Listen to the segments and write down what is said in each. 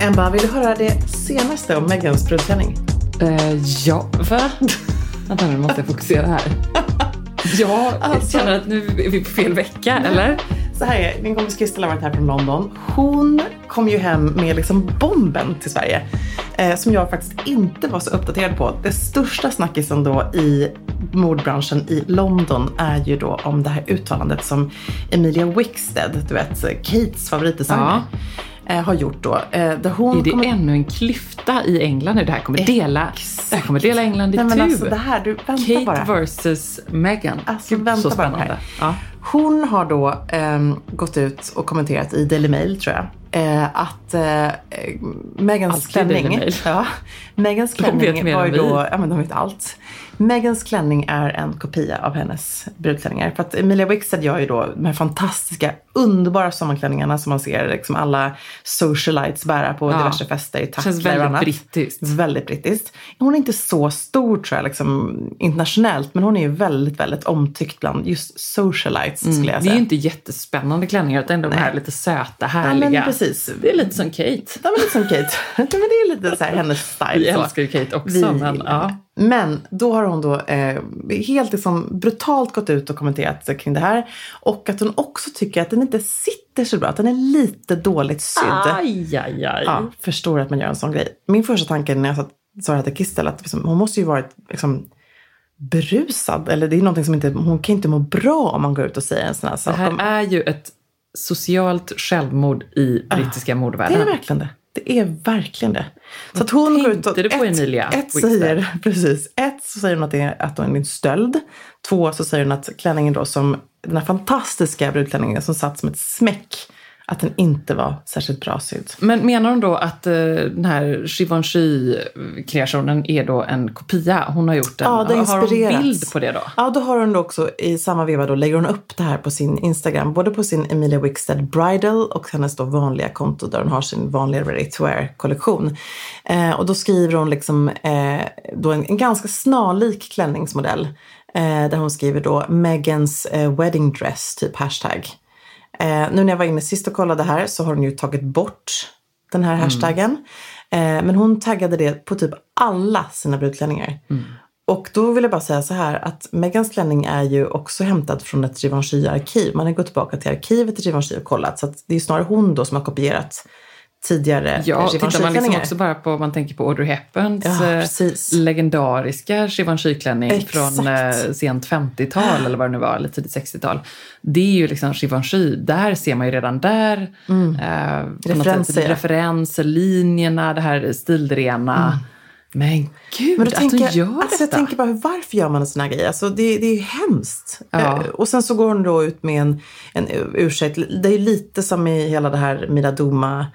Emma, vill du höra det senaste om Megans brudklänning? Eh, ja, va? Vänta nu måste jag fokusera här. Jag Alltså- känner att nu är vi på fel vecka, eller? Så här är min kompis Kristel har varit här från London. Hon kom ju hem med liksom bomben till Sverige. Eh, som jag faktiskt inte var så uppdaterad på. Det största snackisen då i mordbranschen i London är ju då om det här uttalandet som Emilia Wickstead, du vet Kates favoritdesigner, eh, har gjort då. Eh, där hon Är det kommer- ännu en klyfta i England nu? Det här kommer dela, det här kommer dela England i Nej, men tu. alltså det här, du vänta Kate bara. versus Meghan. Alltså Gud, vänta så bara spännande. här. Ja. Hon har då ehm, gått ut och kommenterat i Daily Mail tror jag. Eh, att eh, Megans Alltid klänning, ja, Megans klänning var ju då, ja men de vet allt. Megans klänning är en kopia av hennes brudklänningar. För att Emilia Wickstead gör ju då de här fantastiska, underbara sommarklänningarna som man ser liksom alla socialites bära på Ja. diverse fester i tacklar och väldigt annat. brittiskt. Väldigt brittiskt. Hon är inte så stor tror jag liksom, internationellt men hon är ju väldigt, väldigt omtyckt bland just socialites skulle jag Mm. Det är säga. ju inte jättespännande klänningar utan ändå de här lite söta, Ja, härliga. men precis. Det är lite som Kate. Ja, men lite som Kate. Men det är lite så här hennes style. Vi så. älskar ju Kate också, Vi men ja. Men då har hon då eh, helt liksom brutalt gått ut och kommenterat kring det här. Och att hon också tycker att den inte sitter så bra, att den är lite dåligt sydd. Aj, aj, aj. Ja, förstår att man gör en sån grej. Min första tanke när jag sa- sa det här till Kristel att liksom, hon måste ju varit liksom, berusad. Eller det är någonting som inte, hon kan inte må bra om man går ut och säger en sån här Det sak. här Om- är ju ett socialt självmord i brittiska Det mordvärlden. är verkligen det. Det är verkligen det. Så att hon går ut och... du på Emilia Ett säger, precis. Ett så säger hon att det är, att hon är en stöld. Två så säger hon att klänningen då som, den här fantastiska brudklänningen som satt som ett smäck, att den inte var särskilt bra sydd. Men menar hon då att eh, den här Givenchy-kreationen är då en kopia? Hon har gjort den. Ja, det har hon bild på det då? Ja, då har hon då också i samma veva då lägger hon upp det här på sin Instagram. Både på sin Emilia Wickstead Bridal och hennes då vanliga konto där hon har sin vanliga ready to wear kollektion. Eh, och då skriver hon liksom eh, då en, en ganska snarlik klänningsmodell. Eh, där hon skriver då Megans eh, wedding dress, typ hashtag. Eh, nu när jag var inne sist och kollade här så har hon ju tagit bort den här hashtaggen. Eh, men hon taggade det på typ alla sina brudklänningar. Och då vill jag bara säga så här att Megans klänning är ju också hämtad från ett Givenchy-arkiv. Man har gått tillbaka till arkivet till Givenchy och kollat. Så det är snarare hon då som har kopierat tidigare Ja, tittar man liksom också bara på, man tänker på Audrey Hepburns Ja, eh, legendariska Givenchy-klänning från eh, sent 50-tal eller vad det nu var, eller tidigt 60-tal. Det är ju liksom Givenchy, där ser man ju redan där eh, Mm. Referenser, sätt, ja. referenser, linjerna, det här stilrena. Men gud, Mm. Men då att tänker, hon jag- gör alltså jag detta. tänker bara, varför gör man en sån här grej? Alltså det, det är ju hemskt. Ja. Eh, Och sen så går hon då ut med en, en ursäkt. Det är lite som i hela det här Mira Doma,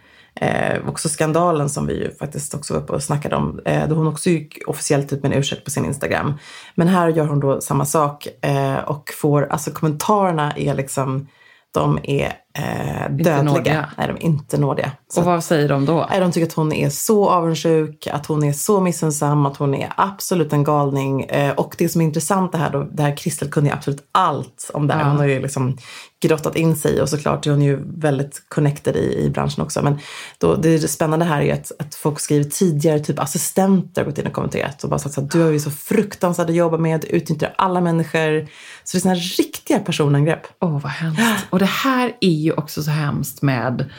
eh, också skandalen som vi ju faktiskt också var uppe och snackade om. Eh, då hon också gick officiellt ut med en ursäkt på sin Instagram. Men här gör hon då samma sak eh, och får, alltså kommentarerna är liksom, de är eh, dödliga. Nej, de är inte nådiga. Så Och vad säger de då? Nej, de tycker att hon är så avundsjuk, att hon är så missunnsam, att hon är absolut en galning. Eh, och det som är intressant det här då, det här Kristel kunde ju absolut allt om det här. Ja. Hon har ju liksom grottat in sig och såklart är hon ju väldigt connected i, i branschen också. Men då, det spännande här är att, att folk skriver tidigare, typ assistenter har gått in och kommenterat och bara sagt att du har ju så fruktansvärt att jobba med, du utnyttjar alla människor. Så det är sådana här riktiga personangrepp. Åh, vad hemskt. Och det här är ju också så hemskt med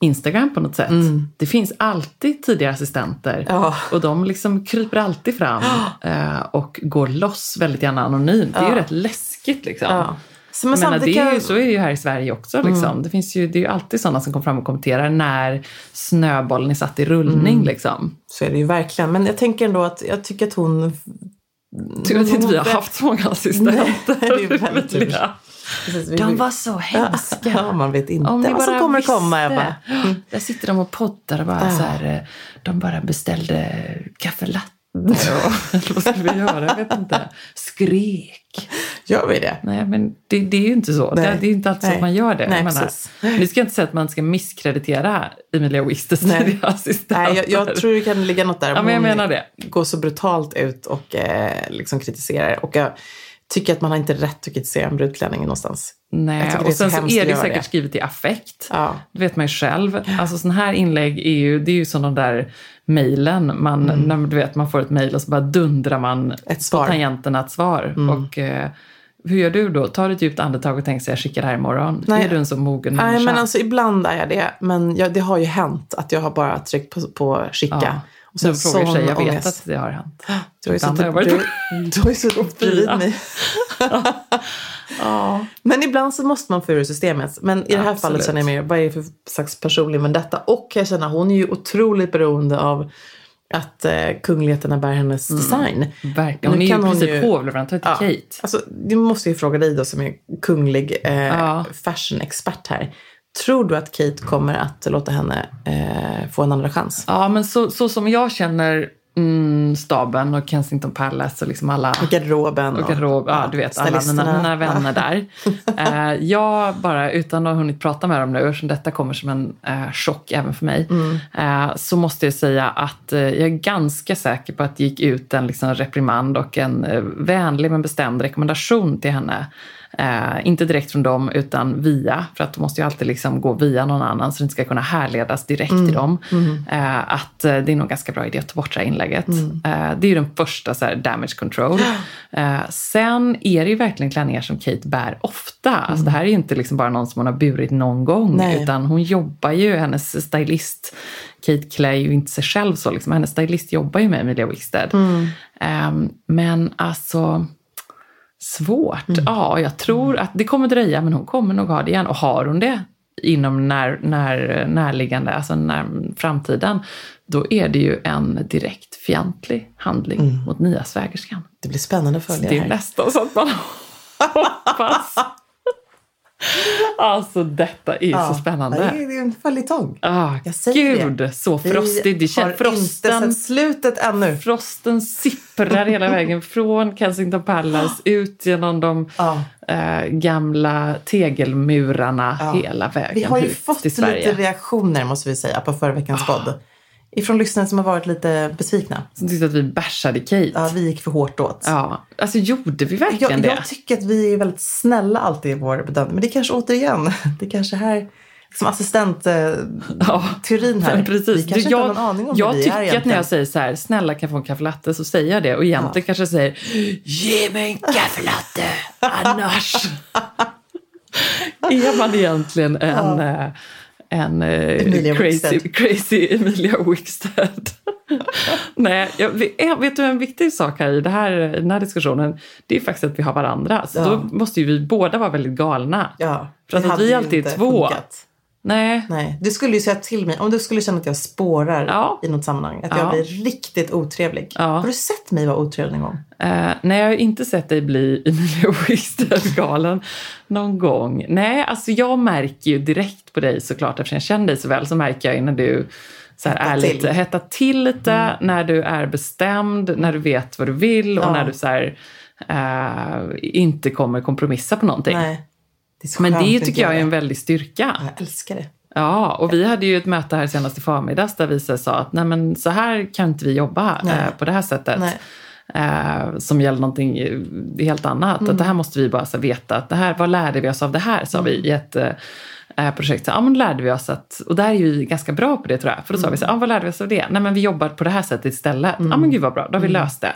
Instagram på något sätt. Det finns alltid tidigare assistenter Mm. Ja. och de liksom kryper alltid fram eh, och går loss väldigt gärna anonymt. Det är ju rätt läskigt liksom. Så, men Men menar, det är ju, så är det ju här i Sverige också. Liksom. Mm. Det, finns ju, det är ju alltid sådana som kommer fram och kommenterar när snöbollen är satt i rullning. Mm. Liksom. Så är det ju verkligen. Men jag tänker ändå att jag tycker att hon Tur att inte vi har haft så många assistenter. Nej, det är väldigt. Precis, vi- De var så hemska. Ja, man vet inte Om vad som kommer visste. komma. Jag bara, Där sitter de och poddar och bara Ja. så här, eh, de bara beställde kaffelatte. och- Eller vad skulle vi göra? Jag vet inte. Skrek. gör vi det? Nej, men det, det är ju inte så. Nej. Det, är inte alltid så att man gör det. Nej, jag menar, ni ska inte säga att man ska misskreditera Emilia Wistes Nej. tidiga assistenter. Nej, jag, jag tror det kan ligga något där. Ja, men jag menar det. går så brutalt ut och eh, liksom kritiserar. Och jag tycker att man har inte rätt att kritisera en brudklänning någonstans. Nej, och så sen så hemskt är att det säkert det. skrivet i affekt. Ja. Det vet man ju själv. Alltså sådana här inlägg är ju, det är ju sådana där mejlen. Man, när du vet, man får ett mejl och så bara dundrar man Mm. Ett svar. Mm. på tangenterna ett svar. Och eh, hur gör du då? Tar du ett djupt andetag och tänker så jag skickar det här imorgon? Nej. Är du en så mogen människa? Nej, men alltså ibland är jag det. Men jag, det har ju hänt att jag har bara tryckt på, på skicka. ja. Och sen frågar sig, jag vet att det har hänt. Du har ju Ibland suttit, har jag varit- du, har ju suttit bredvid mig. Ja. Men ibland så måste man få ur systemet. Men i det här Absolut. fallet känner jag mig, vad är det för slags personlig vendetta? Och jag känner, hon är ju otroligt beroende av att eh, kungligheterna bär hennes design. Verkligen. Hon Nu är ju i kan princip hovleverantör till Ja. Kate. Alltså, du måste ju fråga dig då som är kunglig eh, Ja. fashion-expert här. Tror du att Kate kommer att låta henne eh, få en andra chans? Ja, men så, så som jag känner mm, staben och Kensington Palace och liksom alla... Och garderoben. Och garderob, ja, du vet alla mina, mina vänner där. Eh, jag bara, utan att ha hunnit prata med dem nu, eftersom detta kommer som en eh, chock även för mig, Mm. eh, så måste jag säga att eh, jag är ganska säker på att det gick ut en liksom, reprimand och en eh, vänlig men bestämd rekommendation till henne. Eh, inte direkt från dem utan via, för att de måste ju alltid liksom gå via någon annan så det inte ska kunna härledas direkt till dem. Eh, att eh, det är nog ganska bra idé att ta bort det här inlägget. Eh, det är ju den första så här, damage control. Eh, sen är det ju verkligen klänningar som Kate bär ofta. Alltså, det här är ju inte liksom bara någon som hon har burit någon gång Nej. utan hon jobbar ju, hennes stylist Kate Clay är ju inte sig själv så, liksom. hennes stylist jobbar ju med Emilia Wickstead. Ehm, men alltså svårt. Ja, jag tror att det kommer dröja men hon kommer nog ha det igen. Och har hon det inom när, när, närliggande, alltså när, framtiden, då är det ju en direkt fientlig handling mot nya svägerskan. Det blir spännande att följa Det är här. nästan så att man hoppas. Alltså detta är så spännande. Det är en följetong. Ah, gud, det. så frostigt. Det känns har inte frosten. sett slutet ännu. Frosten sipprar hela vägen från Kensington Palace ut genom de Ja. eh, gamla tegelmurarna Ja. hela vägen Vi har ju fått lite reaktioner måste vi säga på förra veckans podd. Ifrån lyssnare som har varit lite besvikna. Som tyckte att vi bashade Kate. Ja, vi gick för hårt åt. Ja, alltså gjorde vi verkligen Jag, det? jag tycker att vi är väldigt snälla alltid i vår bedömning. Men det är kanske återigen, det kanske här som assistent eh, Ja, här. precis. Vi kanske jag inte har någon aning om jag vi tycker är att när egentligen. jag säger så här, snälla kan jag få en kaffelatte, så säger jag det. Och egentligen kanske jag säger, ge mig en kaffelatte, annars. är man egentligen en, eh, en eh, Emilia crazy, Wickstead. crazy Emilia Wickstead? Nej, jag, vet- jag vet du en viktig sak här i, det här i den här diskussionen? Det är faktiskt att vi har varandra. Så Ja. då måste ju vi båda vara väldigt galna. Ja, För att hade vi alltid är två. funkat. Nej, Nej, du skulle ju säga till mig, om du skulle känna att jag spårar Ja. i något sammanhang, att Ja. jag blir riktigt otrevlig. Ja. Har du sett mig vara otrevlig någon gång? Uh, nej, jag har inte sett dig bli Emilia Wickstead-galen någon gång. Nej, alltså jag märker ju direkt på dig såklart, eftersom jag känner dig så väl, så märker jag ju när du så här, Hettar är till. lite, hettar till lite, när du är bestämd, när du vet vad du vill och när du så här, eh, inte kommer kompromissa på någonting. Nej. Det Men det tycker jag är en väldigt styrka. Ja, Jag älskar det. Ja, och vi hade ju ett möte här senast i förmiddags där vi sa att nej men så här kan inte vi jobba eh, på det här sättet. Nej. Eh, som gäller någonting eh, helt annat. Mm. Att det här måste vi bara så veta. Att det här, vad lärde vi oss av det här? Sa vi i ett eh, projekt. Så, ja, men lärde vi oss att, och där är ju ganska bra på det tror jag. För då sa vi så, ja, vad lärde vi oss av det? Nej men vi jobbar på det här sättet istället. Ja men gud vad bra, då har vi löst det.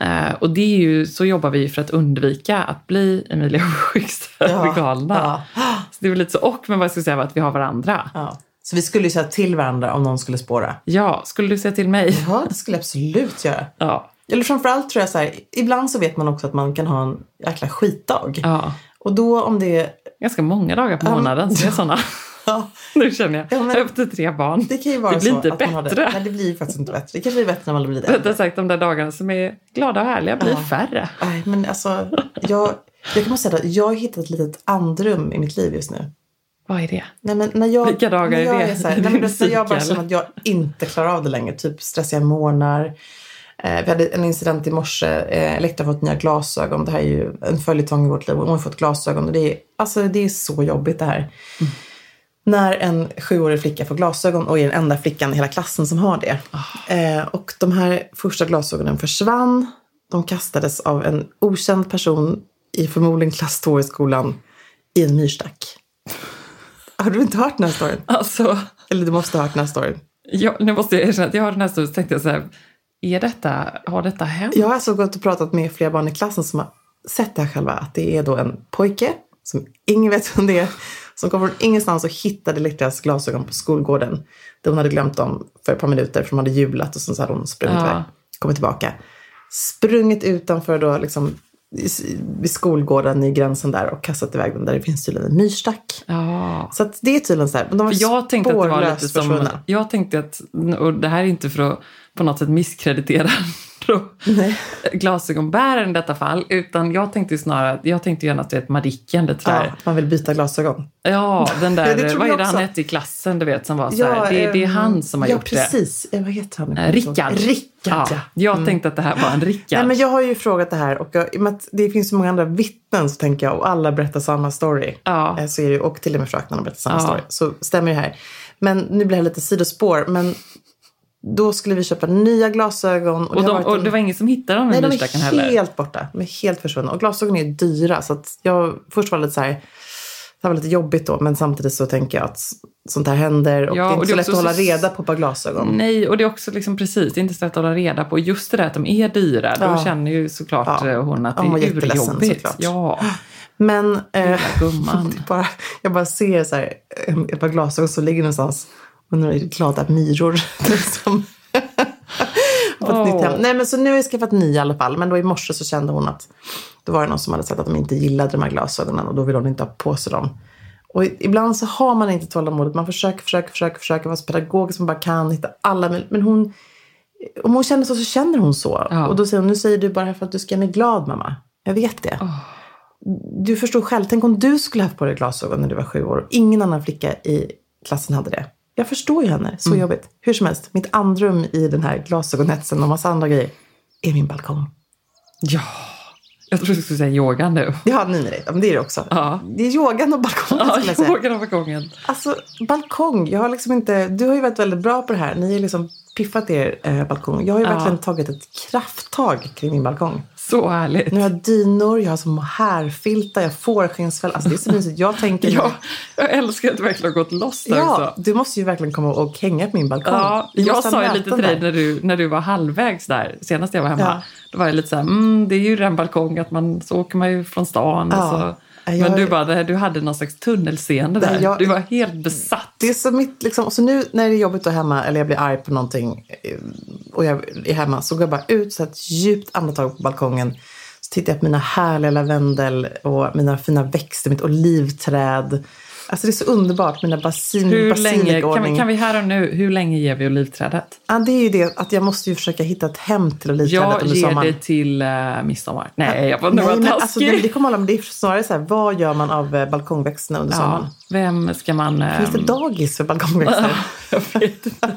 Eh, och det är ju, så jobbar vi för att undvika att bli Emilia Wickstead galna. Ja. Så det är väl lite så, och men vad jag skulle säga var att vi har varandra. Ja. Så vi skulle ju säga till varandra om någon skulle spåra. Ja, skulle du säga till mig? Ja, det skulle jag absolut göra. Ja. Eller framförallt tror jag så här, ibland så vet man också att man kan ha en jäkla skitdag. ja. Och då om det är Ganska många dagar på Ja, månaden som är sådana. Nu känner jag, Ja, men- efter tre barn. det kan ju vara det blir så inte att bättre. Nej, det blir faktiskt inte bättre. Det kanske blir bättre när man blir det. Rättare sagt, de där dagarna som är glada och härliga blir Ja. färre. Nej, men alltså, jag, jag kan bara säga att jag har hittat ett litet andrum i mitt liv just nu. Vad är det? Nej, men när jag, Vilka dagar när är jag det? Är så här, Är nej, men när jag bara känner att jag inte klarar av det längre. Typ stressiga morgnar. Eh, vi hade en incident i morse. Eh, Elektra har fått nya glasögon. Det här är ju en följetong i vårt liv. Hon har fått glasögon och det är, alltså, det är så jobbigt det här. När en sjuårig flicka får glasögon och är den enda flickan i hela klassen som har det. Eh, och de här första glasögonen försvann. De kastades av en okänd person i förmodligen klass 2 i skolan i en myrstack. Har du inte hört den här storyn? Alltså, Eller du måste ha hört den här storyn. jag, nu måste jag erkänna att jag har den här stunden så tänkte jag så här, är detta, har detta hänt? Jag har alltså gått och pratat med flera barn i klassen som har sett det här själva. Att det är då en pojke som ingen vet vem det är. Som kommer från ingenstans och hittade Elektras glasögon på skolgården. Där hon hade glömt dem för ett par minuter för de hade julat och sen så hade hon sprungit Ja. iväg. Kommit tillbaka. Sprungit utanför då liksom vid skolgården i gränsen där och kastat iväg den där det finns tydligen en myrstack. Ja. Så att det är tydligen så här. Men de var jag tänkte att det var spårlöst lite som, försvunna. jag tänkte att, och det här är inte för att på något sätt misskreditera Nej. glasögonbäraren i detta fall, utan jag tänkte snarare, jag tänkte gärna att det är ett Madicken, det Ja, att man vill byta glasögon. Ja, den Ja, där, det tror vad är det han hette i klassen, du vet, som var så här, det, det är ehm, han som har ja, gjort det. precis. Ja, vad heter han? Eh, Rickard. Rickard, Ja, ja. jag tänkte att det här var en Rickard. Nej, men jag har ju frågat det här och jag, i och med att det finns så många andra vittnen så tänker jag och alla berättar samma story. Ja. Eh, Så är det, och till och med fröknarna berättar samma Ja. story. Så stämmer det här. Men nu blir det lite sidospår. Men då skulle vi köpa nya glasögon. och, har de, och en- det var ingen som hittade dem i Nej, de myrstacken är heller. helt borta. De är helt försvunna. Och glasögon är dyra. Så att jag först var lite så här. Det var lite jobbigt då. Men samtidigt så tänker jag att sånt här händer. Och Ja, det är och inte det så lätt att hålla reda på par glasögon. Nej, och det är också liksom precis, det är inte så lätt att hålla reda på. Just det där att de är dyra, då Ja. känner ju såklart Ja. eh, hon att det Hon är urjobbigt. såklart. Ja, Men eh, bara, jag bara ser så här, en- ett par glasögon som ligger någonstans. Och några glada myror. som har fått ett nytt hem. Åh. Nej men så nu har jag skaffat nya i alla fall. Men då i morse så kände hon att då var det någon som hade sagt att de inte gillade de här glasögonen. Och då vill hon inte ha på sig dem. Och ibland så har man inte tålamodet. Man försöker, försöker, försöker, försöker vara så pedagogisk man bara kan. Hitta alla. Men, hon, om hon känner så så känner hon så. Ja. Och då säger hon, nu säger du bara för att du ska göra mig glad mamma. Jag vet det. Du förstår själv, tänk om du skulle haft på dig glasögon när du var sju år och ingen annan flicka i klassen hade det. Jag förstår ju henne, så jobbigt. Hur som helst, mitt andrum i den här glasögonhetsen och massa andra grejer är min balkong. ja. Jag trodde du skulle säga yoga nu. Ja, nej, nej, men det är det också. Ja. Det är yogan och balkongen Ja, skulle jag säga. yogan över gången. Alltså, balkong. Jag har liksom inte... Du har ju varit väldigt bra på det här. Ni har liksom piffat er eh, balkong. Jag har ju Ja. verkligen tagit ett krafttag kring min balkong. Så härligt. Nu har jag dynor, jag har som härfiltar, jag har fårskinnsfäll. Alltså det är så mysigt. Jag tänker... Ja, jag älskar att du verkligen har gått loss där Ja, också. du måste ju verkligen komma och hänga på min balkong. Ja, Vi jag sa ju lite till dig när du, när du var halvvägs där, senast jag var hemma. Ja. Då var jag lite så här, mm, det är ju den balkong att man, så åker man ju från stan. Ja. Och så. Jag- Men du bara, du hade någon slags tunnelseende där. jag- Du var helt besatt. Det är så mitt, liksom, och så nu när det är jobbigt att hemma eller jag blir arg på någonting eh, och jag är hemma så går jag bara ut så ett djupt andetag på balkongen. Så tittar jag på mina härliga lavendel och mina fina växter, mitt olivträd. Alltså det är så underbart, mina basin, Hur länge, kan, vi, kan vi här och nu, hur länge ger vi olivträdet? Ja, det är ju det att jag måste ju försöka hitta ett hem till olivträdet Jag under ger sommaren. det till uh, midsommar. Nej, jag var nog men alltså, det, taskig. det kommer alla, men det är snarare så här, vad gör man av eh, balkongväxterna under sommaren? ja, vem ska man... eh, Finns det dagis för balkongväxter? jag vet inte.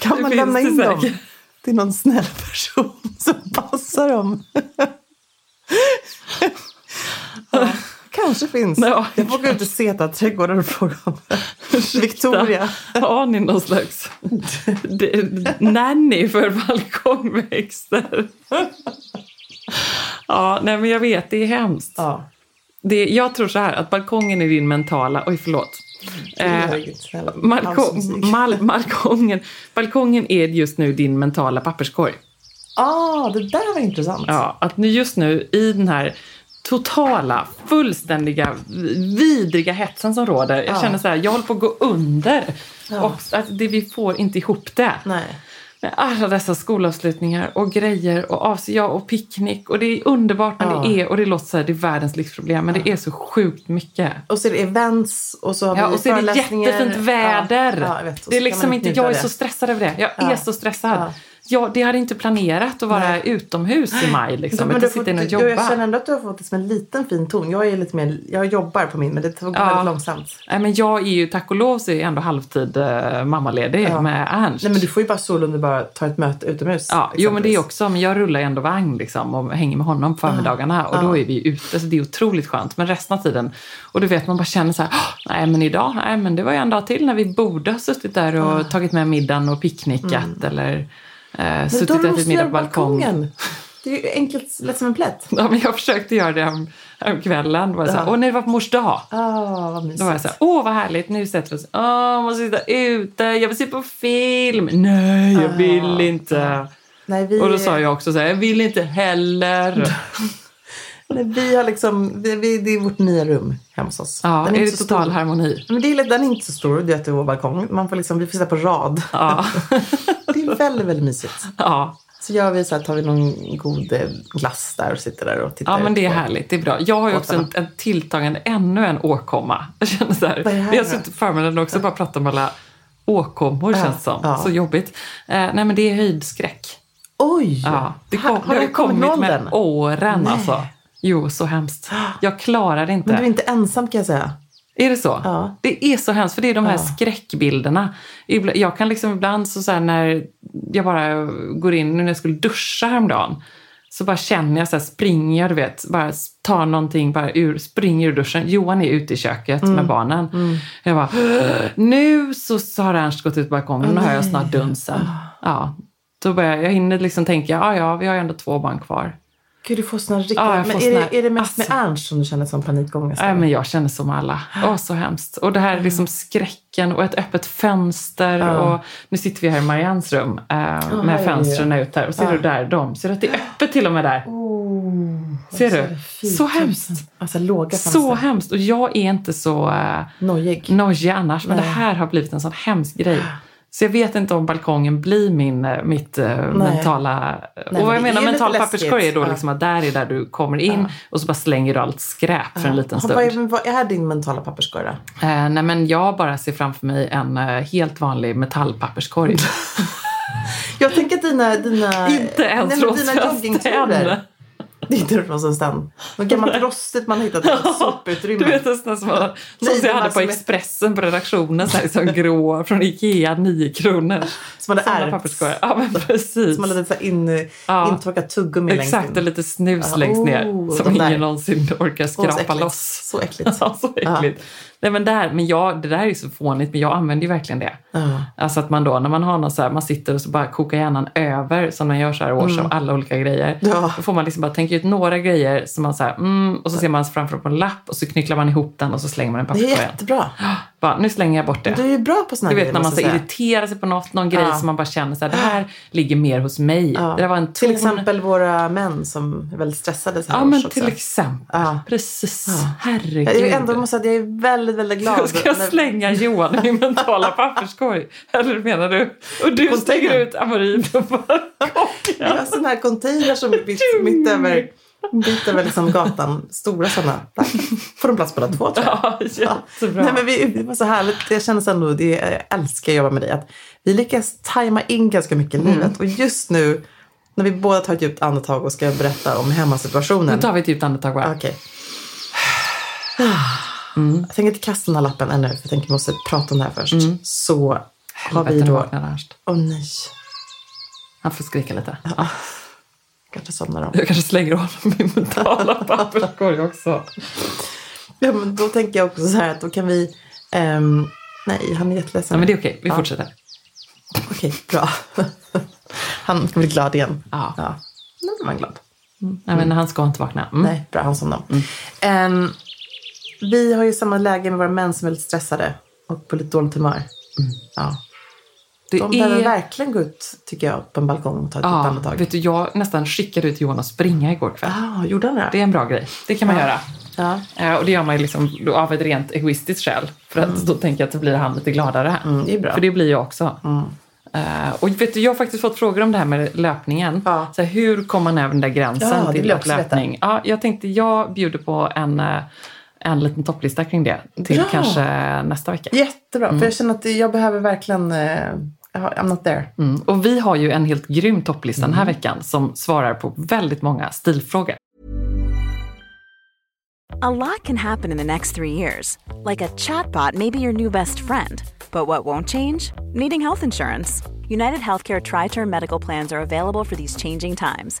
Kan man lämna in dem säkert. till någon snäll person som passar dem? ja, kanske finns. Ja. Jag får gå ut i Zeta-trädgården och fråga om Victoria. Har ni någon slags nanny för balkongväxter? Ja, nej men jag vet, det är hemskt. Ja. Det, jag tror så här att balkongen är din mentala... Oj, förlåt. Eh, balkong, mal, balkongen, balkongen är just nu din mentala papperskorg. Ah, det där var intressant. Ja, att nu just nu i den här totala, fullständiga, vidriga hetsen som råder. Jag Ja. känner så här, jag håller på att gå under. Ja. Och att det, vi får inte ihop det. Nej. med alla dessa skolavslutningar och grejer och av, ja, och picknick. Och det är underbart när Ja. det är, och det låter så här, det är världens lyxproblem, men det är så sjukt mycket. Och så är det events och så har Ja, vi och så är det jättefint väder. Ja, ja, det är liksom inte, jag är av så det. stressad över det. Jag Ja. är så stressad. Ja. Det hade inte planerat att vara utomhus i maj. Liksom, Men du inne och fått, jag, känner ändå att du har fått liksom en liten fin ton. Jag är lite mer, jag jobbar på min men det tog Ja. väldigt långsamt. Nej, men jag är ju, tack och lov, så är jag ändå halvtid eh, mammaledig Ja. med Ernst. Nej men du får ju bara sol om du bara tar ett möte utomhus. Ja, jo men det är också, men jag rullar ju ändå vagn liksom och hänger med honom på förmiddagarna och då är vi ute, så det är otroligt skönt. Men resten av tiden, och du vet man bara känner så här, "Åh, nej men idag, nej men det var ju en dag till när vi borde ha suttit där och tagit med middagen och picknickat eller eh, suttit och ätit middag på balkong. balkongen. Det är ju enkelt, lätt som en plätt. Ja, men jag försökte göra det hem, kvällen. Då var jag så här, Ja. Åh, när det var på mors dag. Ah, vad mysigt. Då var jag så här, åh vad härligt, nu sätter vi oss. Åh, måste sitta ute, jag vill se på film. Nej, jag vill inte. Nej, vi, Och då sa jag också så här, jag vill inte heller. nej, vi har liksom, vi, vi, det är vårt nya rum hemma hos oss. Ja, Den är det total stor. harmoni? Men det är, den är inte så stor, du vet, vår balkong. Man får liksom, vi får sitta på rad. Ja. Är väldigt, väldigt mysigt. ja. Så gör vi så här, tar vi någon god eh, glass där och sitter där och tittar ja, men det är härligt. Det är bra. Jag har ju också en, en tilltagande, ännu en åkomma. Jag känner så här, det vi har suttit på förmiddagen också bara pratat om alla åkommor Ja, känns som. ja. Så jobbigt. Eh, nej men det är höjdskräck. Oj! Ja, det, Har- kom, har det har kommit kommit med åren Nej. alltså. Jo, så hemskt. Jag klarar det inte. Men du är inte ensam kan jag säga. Är det så? Ja. Det är så hemskt, för det är de här Ja. skräckbilderna. Jag kan liksom ibland så, så när jag bara går in, nu när jag skulle duscha häromdagen, så bara känner jag så här, springer jag, du vet, bara tar någonting, bara ur, springer ur duschen. Johan är ute i köket Mm. med barnen. Jag bara, nu så, så har Ernst gått ut på balkongen, nu hör jag snart dunsen. Ja. Då börjar jag, jag hinner liksom tänka, ja ja, vi har ju ändå två barn kvar. Gud, du får såna riktiga... Ja, men är, det, är det mest alltså- med Ernst som du känner som panikångest? Nej, men jag känner som alla. Åh, så hemskt. Och det här är liksom skräcken och ett öppet fönster. Ja. Och nu sitter vi här i Mariannes rum eh, med herregud. fönstren ut här. Och ser Ja. du där, de. Ser du att det är öppet till och med där? Oh, Ser du? det fint. Så hemskt. Alltså låga Så fönster. hemskt. Och jag är inte så eh, Nojig. nojig annars. Men Nej. det här har blivit en sån hemsk grej. Så jag vet inte om balkongen blir min, eh, mitt eh, mentala... men och vad jag menar mental papperskorg är då Ja. liksom att där är där du kommer in och så bara slänger du allt skräp för en liten Ja, stund. Vad är, vad är din mentala papperskorg då? Eh, nej men jag bara ser framför mig en eh, helt vanlig metallpapperskorg. Jag tänker att dina... dina Inte ens nej, dina. Tenn. Det är inte Tenn. Något gammalt rostigt man har hittat i ett soputrymme. Du vet en sån där som, var- som Nej, jag de hade på Expressen på redaktionen, så här, grå från Ikea, 9 kronor. som hade ärvts. Ja men precis. Som hade lite så in, Ja. intorkat tuggummi längst Exakt, och lite snus längst ner oh, som där. ingen någonsin orkar så skrapa äckligt. loss. Så äckligt. Ja, så äckligt. Nej, men där, men jag, det där är ju så fånigt, men jag använder ju verkligen det. Ja. Alltså att man då, när man har någon så här, man sitter och så bara kokar hjärnan över, som man gör så här års av alla olika grejer. Mm. Ja. Då får man liksom bara tänka ut några grejer som man så här, mm, och så ser man framför på en lapp och så knycklar man ihop den och så slänger man den på Det är papperskorgen. jättebra. Bara, nu slänger jag bort det. Du är ju bra på såna Du vet när man så jag irriterar sig på något, någon grej Ja. som man bara känner så här, det här ligger mer hos mig. Ja. Det var en ton. Till exempel våra män som är väldigt stressade så här Ja men också. till exempel. Ja. Precis. Ja. Herregud. Jag är ändå måste säga att jag är väldigt, väldigt glad. Ska jag när- slänga Johan i min mentala papperskorg? Eller menar du? Och du Container. slänger ut Amarie på Jag balkongen. har sådana här containrar som mitt, mitt över, mitt över liksom gatan. Stora sådana. Där får de plats båda två tror jag. Ja, jättebra. Nej, men vi, det var så härligt. Jag känner ändå, det, jag älskar att jobba med dig. Att vi lyckas tajma in ganska mycket Mm. i livet. Och just nu när vi båda tar ett djupt andetag och ska berätta om hemmasituationen. Nu tar vi ett djupt andetag bara. Okej. Jag tänker inte kasta den här lappen ännu. För jag tänker vi måste prata om det här först. Så har vi Helvete, nu då... Åh nej. Han får skrika lite. Ja. Kanske somnar de. Jag kanske slänger i min mentala papperskorg också. Ja, men då tänker jag också så här att då kan vi... ehm, nej, han är jätteledsen. Ja, men det är okej. Vi Ja. fortsätter. Okej, bra. han ska bli glad igen. Ja. ja. Nu blir man glad. Nej, men han ska inte vakna. Mm. Nej, bra. Han somnade. Ehm, vi har ju samma läge med våra män som är lite stressade och på lite dåligt humör. Ja. Det De behöver är... verkligen gå ut, tycker jag, på en balkong och ta ett Ja, andetag. vet du, jag nästan skickade ut Johan att springa igår kväll. Ah, gjorde han det? Det är en bra grej. Det kan man Ja. göra. Ja. Eh, Och det gör man ju liksom av ett rent egoistiskt skäl. För att då tänker jag att då blir han lite gladare. Mm, det är bra. För det blir jag också. Eh, och vet du, jag har faktiskt fått frågor om det här med löpningen. Ja. Så här, hur kommer man över den där gränsen Ja, till löpning? Ja, jag tänkte jag bjuder på en, eh, en liten topplista kring det till Bra. kanske nästa vecka. Jättebra, för jag känner att jag behöver verkligen... eh, I'm not there. Mm. Och vi har ju en helt grym topplista den här veckan som svarar på väldigt många stilfrågor. A lot can happen in the next three years. Like a chatbot may be your new best friend. But what won't change? Needing health insurance. United Healthcare Tri Term Medical Plans are available for these changing times.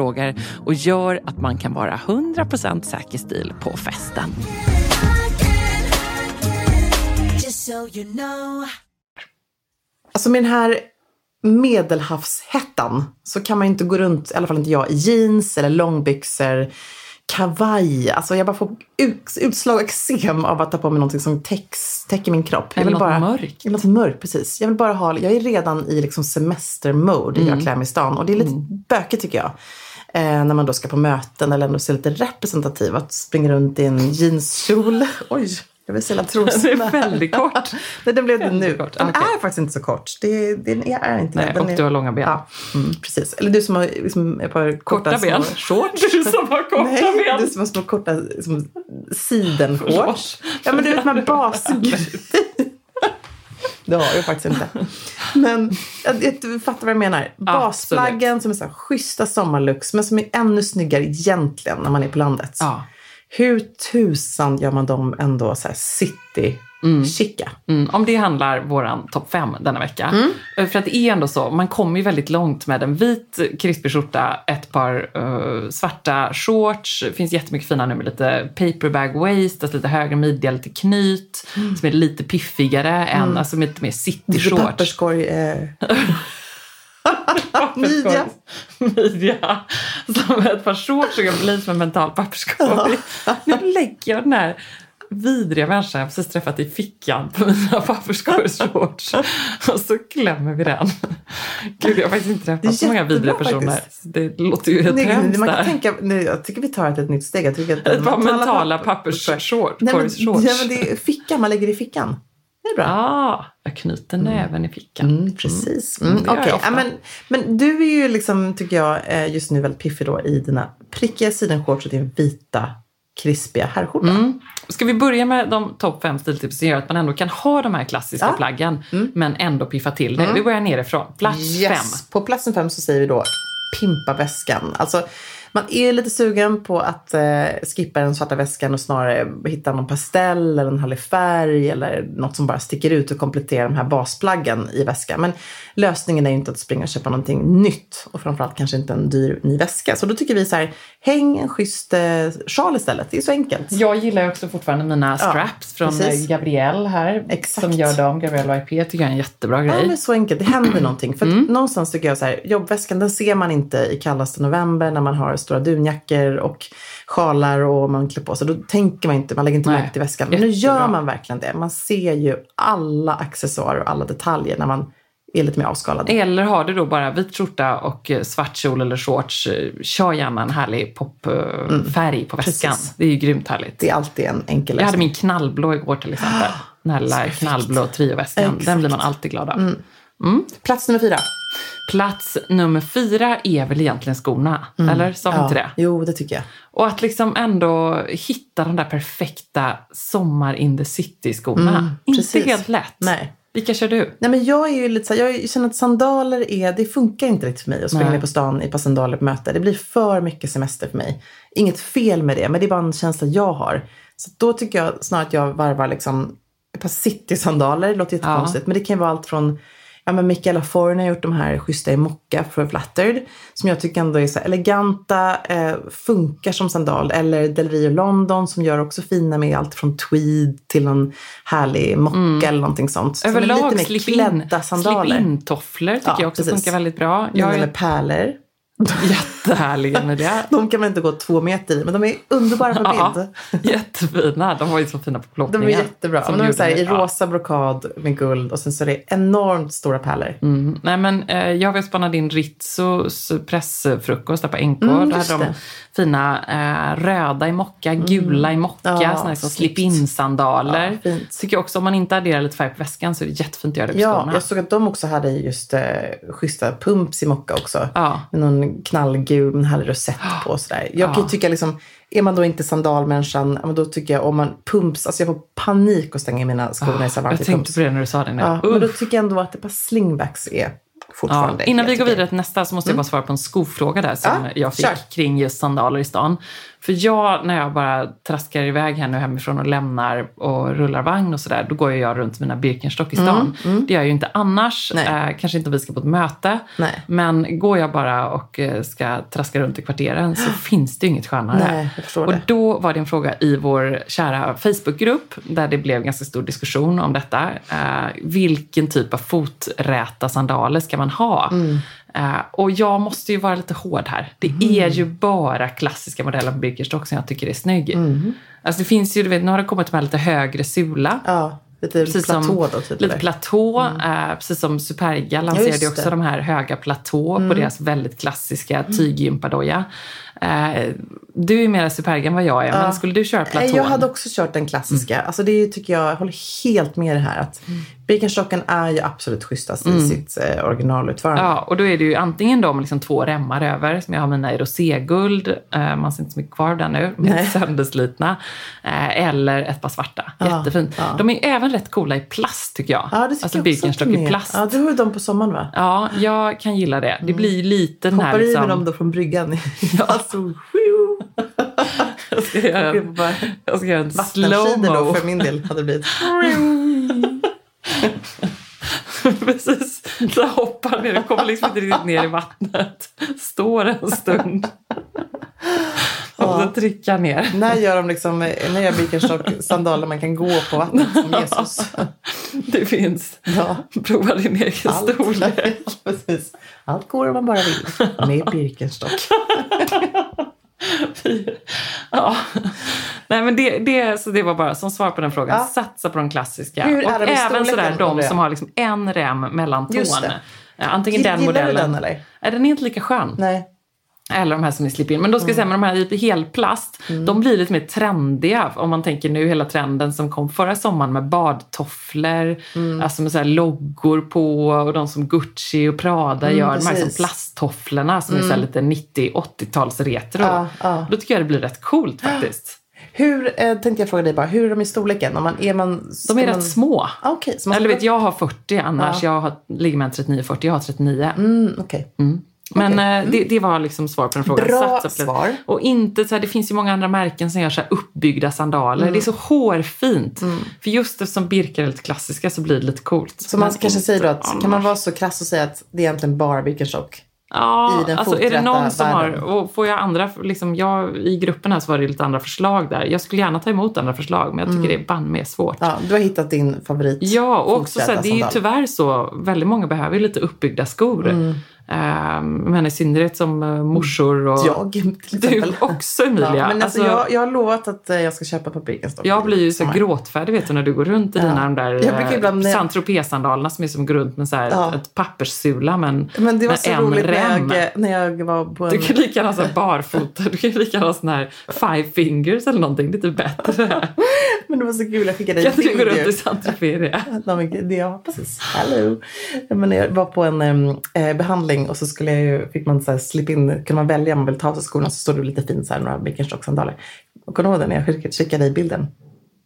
och gör att man kan vara 100% säker stil på festen. Alltså med den här medelhavshettan så kan man ju inte gå runt, i alla fall inte jag, i jeans eller långbyxor, kavaj. Alltså jag bara får ut, utslag och eksem av att ta på mig någonting som täcks, täcker min kropp. Jag Eller vill något bara, mörkt. Något mörkt, precis. Jag vill bara ha, jag är redan i liksom semestermode i Mm. jag klär mig i stan. Och det är lite bökigt tycker jag. Eh, när man då ska på möten eller ändå ser lite representativ. Att springa runt i en jeanskjol. Oj, jag vill sälja trosor. Det är väldigt kort. Nej, den blev det nu. kort. Den Okej. är faktiskt inte så kort. Det, den är inte Nej. Den och är, du har långa ben. Ja, mm, precis. Eller du som har liksom ett par korta, Korta ben. shorts. Du som har korta Nej, ben. du som har små korta liksom, sidenshorts. Ja, men du vet de här bas... Det har jag faktiskt inte. Men du fattar vad jag menar. Basplaggen som är så här schyssta sommarlooks men som är ännu snyggare egentligen när man är på landet. Ja. Hur tusan gör man dem ändå så här city chica? Mm, om det handlar våran topp fem denna vecka. Eh, För att det är ändå så, man kommer ju väldigt långt med en vit krispig skjorta, ett par eh, svarta shorts, det finns jättemycket fina nu med lite paperbag waist, alltså lite högre midja, lite knyt, som är lite piffigare än, alltså med lite mer city Lite shorts. papperskorg. Eh. Midja. Midja. Som ett par shorts som kan bli som en mental papperskorg. Nu lägger jag den här vidriga människan jag precis träffat i fickan på mina papperskorgsshorts. Och så klämmer vi den. Gud, jag har faktiskt inte träffat så många vidriga personer. faktiskt. Det låter ju helt Nej, hemskt man kan där. tänka, nej, jag tycker vi tar ett, ett nytt steg. Jag tycker att Ett par mentala mentala papper- pappersshorts. Nej, men, ja, men det är fickan, man lägger i fickan. Det är bra. Ah, jag knyter näven i fickan. Mm, precis. Mm, Mm, ofta. ja, men, men du är ju liksom, tycker jag, eh, just nu väldigt piffig då i dina prickiga sidenshorts och din vita krispiga herrskjorta. Mm. Ska vi börja med de topp fem stiltips som gör att man ändå kan ha de här klassiska Ja. plaggen men ändå piffa till det? Vi börjar nerifrån. Plats fem. Yes. På platsen fem så säger vi då pimpa väskan. Alltså, man är lite sugen på att eh, skippa den svarta väskan och snarare hitta någon pastell eller en härlig färg eller något som bara sticker ut och kompletterar de här basplaggen i väskan. Men lösningen är ju inte att springa och köpa någonting nytt och framförallt kanske inte en dyr ny väska. Så då tycker vi så här, häng en schysst eh, sjal istället. Det är så enkelt. Jag gillar också fortfarande mina straps från precis. eh, Gabrielle här. Exakt. Som gör dem. Gabrielle YP tycker jag är en jättebra Ja, grej. men så enkelt. Det händer någonting. För Mm. någonstans tycker jag så här, jobbväskan den ser man inte i kallaste november när man har stora dunjackor och sjalar och man klär på sig. Då tänker man inte, man lägger inte Nej, märke till väskan. Men nu gör man verkligen det. Man ser ju alla accessoarer och alla detaljer när man är lite mer avskalad. Eller har du då bara vit skjorta och eh, svart kjol eller shorts, eh, kör gärna en härlig popfärg på väskan. Mm. Precis. Det är ju grymt härligt. Det är alltid en enkel Jag hade lösning. min knallblå igår till exempel. Den här lilla knallblå trioväskan. Den blir man alltid glad av. Plats nummer fyra. Plats nummer fyra är väl egentligen skorna. Eller sa vi inte det? Jo, det tycker jag. Och att liksom ändå hitta de där perfekta sommar in the city-skorna. inte precis. helt lätt. Nej. Vilka kör du? Nej men jag är ju lite så här, jag känner att sandaler är, det funkar inte riktigt för mig att springa Nej. ner på stan i ett par sandaler på möte. Det blir för mycket semester för mig. Inget fel med det, men det är bara en känsla jag har. Så då tycker jag snarare att jag varvar liksom ett par citysandaler, det låter jättekonstigt, men det kan ju vara allt från Ja, men Michaela Forni har gjort de här schyssta i mocka för Flattered. Som jag tycker ändå är så eleganta, eh, funkar som sandal. Eller Del Rio London som gör också fina med allt från tweed till någon härlig mocka eller någonting sånt. Mm. Överlag, mer slip in, tycker Ja, jag också precis. funkar väldigt bra. Jag Mina är med pärlor. jättehärliga med det. De kan man inte gå två meter i, men de är underbara på Ja, bild. jättefina. De var ju så fina på De plåtningen. är jättebra. De är så här, i. Ja. rosa brokad med guld och sen så är det enormt stora pärlor. Mm. Nej, men, eh, jag spannade in Rizzos pressfrukost där på NK. Mm, Då hade de fina eh, röda i mocka, gula i mocka, Mm. Ja, såna här slip-in-sandaler. Ja. Tycker jag också om man inte adderar lite färg på väskan så är det jättefint att göra det på Ja, skorna. jag såg att de också hade just eh, schyssta pumps i mocka också. Ja. Med någon knallgul, en härlig rosett på och sådär. Jag kan ju tycka liksom, är man då inte sandalmänniskan, ja, men då tycker jag om man pumps, alltså jag får panik att stänga mina skor när det är så varmt jag tänkte pumps. på det när du sa det nu. Ja, Uff. men då tycker jag ändå att ett par slingbacks är Ja, innan vi går vidare till nästa så måste jag bara svara på en skofråga där som Ja, jag fick kör. kring just sandaler i stan. För jag, när jag bara traskar iväg här nu hemifrån och lämnar och rullar vagn och sådär, då går jag runt mina Birkenstock i stan. Det gör jag ju inte annars. Mm. Eh, kanske inte om vi ska på ett möte. Nej. Men går jag bara och eh, ska traska runt i kvarteren så finns det ju inget skönare. Nej, och då var det en fråga i vår kära Facebookgrupp där det blev ganska stor diskussion om detta. Eh, vilken typ av foträta sandaler ska man ha? Mm. Eh, och jag måste ju vara lite hård här. Det Mm. är ju bara klassiska modeller på Birkenstock som jag tycker är snygg. Mm. Alltså det finns ju, du vet, nu har det kommit med lite högre sula. Ja, lite Precis platå då typ. Lite platå, eh, precis som Superga lanserade ju också. Mm. de här höga platå på deras väldigt klassiska tyggympadojja. Eh, du är mer Superga än vad jag är, men skulle du köra platån? Nej, Jag hade också kört den klassiska. Alltså det tycker jag, jag håller helt med det här. Att Birkenstocken är ju absolut schysstast i sitt eh, originalutförande. Ja, och då är det ju antingen de liksom två remmar över, som jag har mina i roséguld, eh, man ser inte så mycket kvar av den nu, med sönderslitna, eh, eh, ett par svarta. Ja, Jättefint. ja. De är även rätt coola i plast tycker jag. Ja, det tycker alltså jag Birkenstock i plast. Ja, du har ju dem på sommaren va? Ja, jag kan gilla det. Det blir lite den här Hoppar i liksom... med dem då från bryggan. alltså, whew. Jag ska göra en, jag ska göra en slow-mo. för min del hade det blivit. Precis. Så hoppar ner. Du kommer liksom inte riktigt ner i vattnet. Står en stund. Och så trycker jag ner. När gör de liksom, när gör Birkenstock-sandaler man kan gå på vattnet som Jesus? Det finns. Ja. Prova din egen Allt. storlek. Precis. Allt går om man bara vill. Med Birkenstock. Ja. Nej men det, det, så det var bara som svar på den frågan. Ja. Satsa på de klassiska. Hur är och även sådär de som har liksom en rem mellan tån. Antingen den Gillar du modellen. den eller? Nej, den är inte lika skön. Nej. Eller de här som är slip-in. Men då ska jag säga med de här i helplast, Mm. de blir lite mer trendiga. Om man tänker nu hela trenden som kom förra sommaren med badtofflor, Mm. alltså med så loggor på och de som Gucci och Prada gör. De här Mm, precis. som plasttofflorna som är så här lite 90-80-tals retro. Ja, ja. Då tycker jag det blir rätt coolt faktiskt. Hur, eh, tänkte jag fråga dig bara, hur är de i storleken? Om man, är man, De är man... rätt små. Ah, man Eller vet, jag har 40 annars. Jag har, ligger mellan 39-40. Jag har 39. Mm, okej. Men Okej. eh, det, det var liksom svar på den frågan. Bra Satsa svar. Och inte så här, det finns ju många andra märken som gör så här uppbyggda sandaler. Mm. Det är så hårfint. För just eftersom Birka är lite klassiska så blir det lite coolt. Så man kanske säger då att, kan man annars. vara så krass och säga att det är egentligen bara Birkenstock? Ja, i den alltså är det någon som har, världen? och får jag andra, liksom jag, i gruppen här så var det lite andra förslag där. Jag skulle gärna ta emot andra förslag men jag tycker det är bann med svårt. Mm. Ja, du har hittat din favorit Ja, och också så här, det är ju tyvärr så, väldigt många behöver ju lite uppbyggda skor. Ehm, men i synnerhet som uh, morsor och Jag till du också Emilia. Ja, men alltså, Alltså, jag, jag har lovat att eh, jag ska köpa Birkenstock. jag blir ju så gråtfärdig vet du när du går runt i dina de där eh, jag- Saint-Tropez-sandalerna som är som går runt med så här Ja. ett papperssula men, Men det var så en roligt rem. när jag, när jag var på en... Du kan lika gärna ha barfota, du kan lika gärna ha sån här five fingers eller någonting, lite bättre. Men det var så kul, jag skickade Kan en inte du gå runt i det? Ja, precis. Hello. Men jag var på en eh, behandling och så skulle jag ju, fick man så här slip in, kunde man välja om man vill ta av sig skorna så stod det lite fint så här, några Birkenstock-sandaler. Och kommer du ihåg det när jag skickade dig bilden?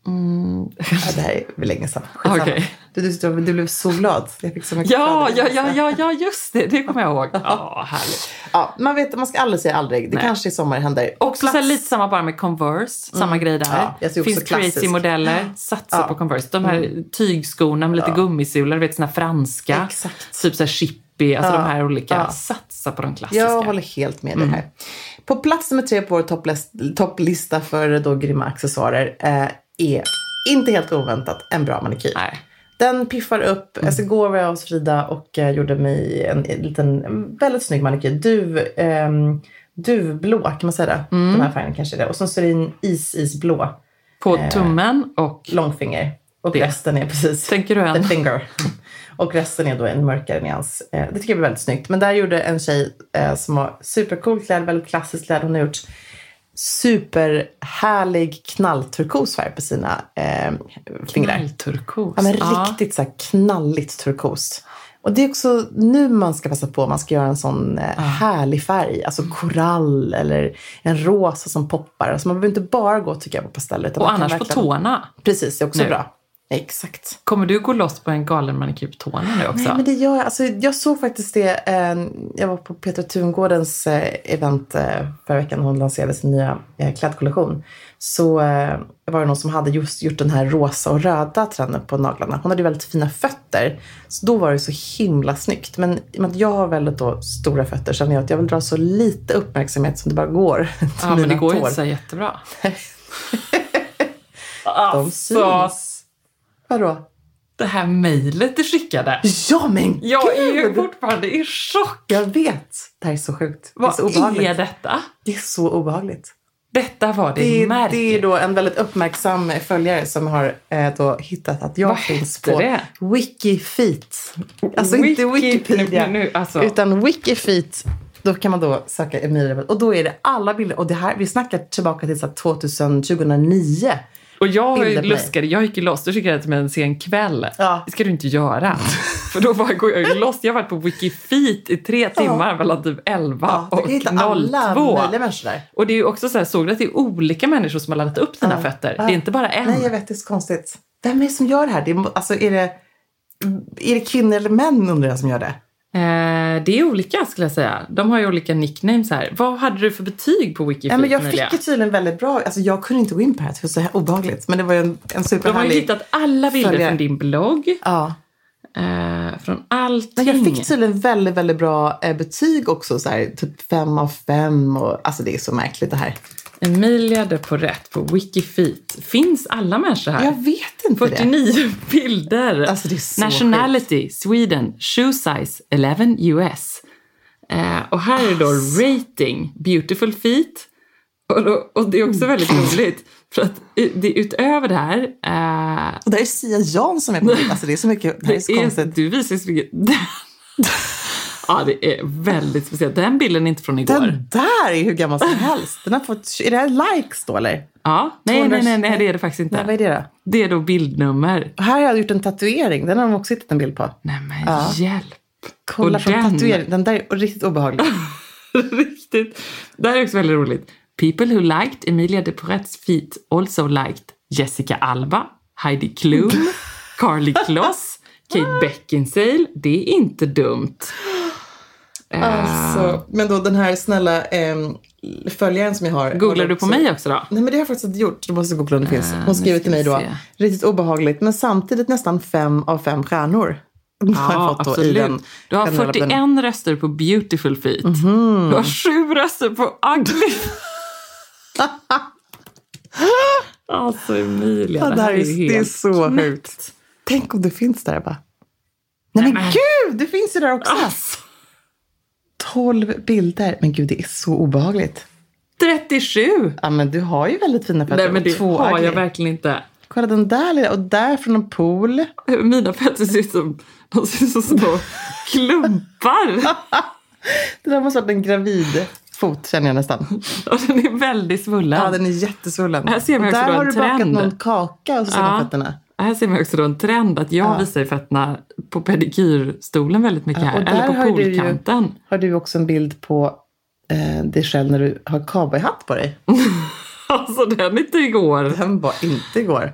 Ja, det här är väl länge sedan. Skitsamma. Okej. Du, du, du, blev så glad. Jag fick så mycket Ja, ja, ja, ja, ja, just det, det kommer jag ihåg. Ja, härligt. ja, man, vet, man ska aldrig säga aldrig. Det Nej. kanske i sommar händer. Också så lite samma bara med Converse, samma grej där. Mm. Ja, Finns crazy klassisk. modeller, satsa Ja. Mm. på Converse. De här tygskorna med lite gummisulor, du vet såna franska. Exakt. Typ så här chippy, alltså Ja. de här olika. Ja. Satsa på de klassiska. Jag håller helt med Mm. dig här. På plats nummer tre på vår topplis- topplista för då grymma accessoarer eh, är inte helt oväntat en bra manikyr. Nej. Den piffar upp. Alltså igår var jag hos Frida och eh, gjorde mig en, en liten en väldigt snygg manikyr. Duv, ehm, duvblå, kan man säga det? Mm. Den här färgen kanske är det. Och sen så är det en is-isblå På Eh. tummen och långfinger. Och Det. resten är precis Tänker du en? the finger. Och resten är då en mörkare nyans. Eh, det tycker jag är väldigt snyggt. Men där gjorde en tjej eh, som var supercool klädd, väldigt klassiskt klädd. Hon har gjort superhärlig knallturkos färg på sina eh, fingrar. knallturkos. Ja, men riktigt så här knalligt turkost. Och det är också nu man ska passa på om man ska göra en sån eh, härlig färg. Alltså korall eller en rosa som poppar. Alltså man behöver inte bara gå tycker jag på pasteller. Och annars på verkligen- tårna. Precis, det är också Nu. bra. Exakt. Kommer du gå loss på en galen manikyr på tårna nu också? Nej, men det gör jag. Alltså, jag såg faktiskt det. Eh, jag var på Petra Tungårdens eh, event eh, förra veckan. Hon lanserade sin nya eh, klädkollektion. Så eh, var det någon som hade just gjort den här rosa och röda trenden på naglarna. Hon hade ju väldigt fina fötter. Så då var det så himla snyggt. Men i och med att jag har väldigt då stora fötter känner jag att jag vill dra så lite uppmärksamhet som det bara går till ja, men mina det går ju inte så jättebra. De syns. Vadå? Det här mejlet du skickade. Ja men Jag är ju gud! fortfarande i chock. Jag vet. Det här är så sjukt. Vad det är så obehagligt. är detta? Det är så obehagligt. Detta var det, Det är, märkliga. det är då en väldigt uppmärksam följare som har eh, då hittat att jag Vad finns på det? Wikifeet. Alltså inte Wiki- Wikipedia, nu- nu, alltså. utan Wikifeet. Då kan man då söka Emilia och då är det alla bilder. Och det här, vi snackar tillbaka till så här 2000, 2009. Och jag ju luskade, jag gick ju loss, du skickade det till mig en sen kväll. Ja. Det ska du inte göra. För då bara går jag ju loss. Jag har varit på Wikifeet i tre timmar mellan typ 11 Ja, och kan hitta alla 02. möjliga människor där. Och det är ju också så här, såg du att det är olika människor som har laddat upp dina fötter? Det är inte bara en. Nej, jag vet. Det är så konstigt. Vem är det som gör det här? Det är, alltså, är, det, är det kvinnor eller män undrar jag som gör det? Eh, det är olika skulle jag säga. De har ju olika nicknames här. Vad hade du för betyg på Wikifeet, Ja, men jag fick ju tydligen väldigt bra. Alltså, jag kunde inte gå in på det här. Det var så här obehagligt. Men det var ju en, en De har superhärlig... ju hittat alla bilder följare. från din blogg. Ja. Eh, från allting. Men jag fick tydligen väldigt, väldigt bra eh, betyg också. Så här, typ fem av fem. Och, alltså det är så märkligt det här. Emilia de Porrett på Wikifeet. Finns alla människor här? Jag vet inte det. 49 bilder. Alltså, det är Nationality, Sweden, shoe size 11 US. Eh, och här är då rating, beautiful feet. Och, då, och det är också väldigt roligt. För att det, utöver det här, eh, Och där är Sia Jan som är på bild. Alltså det är så mycket. Det här är så det är, konstigt. du visar så mycket. ja, det är väldigt speciellt. Den bilden är inte från igår. Den där är hur gammal som helst. Den har fått, är det här likes då eller? Ja, nej, 200 nej, nej, nej, det är det faktiskt inte. Nej, vad är det då? Det är då bildnummer. Och här har jag gjort en tatuering. Den har de också hittat en bild på. Nej men Ja. hjälp. Kolla Och på den- tatueringen. Den där är riktigt obehaglig. Riktigt. Det här är också väldigt roligt. People who liked Emilia de Poret's feet also liked Jessica Alba, Heidi Klum, Carly Kloss, Kate Beckinsale. Det är inte dumt. Eh, Alltså, men då den här snälla ehm, följaren som jag har. Googlar du på mig också då? Nej men det har jag faktiskt inte gjort. Du måste googla om det finns. Ah, Hon skriver till mig då. Riktigt obehagligt men samtidigt nästan fem av fem stjärnor. Ja, absolut. den Du har generella 41 bedömningen. röster på Beautiful Feet. Mhm. Du har sju röster på Ugly. alltså Emilia, Ja, det här är, helt det är så knäppt. sjukt. Tänk om det finns där bara. Nej men men- gud, det finns ju där också. Alltså, 12 bilder. Men gud, det är så obehagligt. 37! Ja men du har ju väldigt fina fötter. Nej men och det två har jag ugly. verkligen inte. Kolla den där lilla, och där från en pool. Mina fötter ser ut som, de ser ut som små klumpar. Det där måste ha varit en gravid fot känner jag nästan. Och den är väldigt svullen. Ja, den är jättesvullen. Här ser och också där då en har du bakat någon kaka och så ser Ja. fötterna. Här ser man också då en trend att jag Ja. visar ju fötterna på pedikyrstolen väldigt mycket Ja, här. Eller på har du ju- poolkanten. Har du också en bild på eh, dig själv när du har cowboyhatt på dig? Alltså den inte igår. Den var inte igår.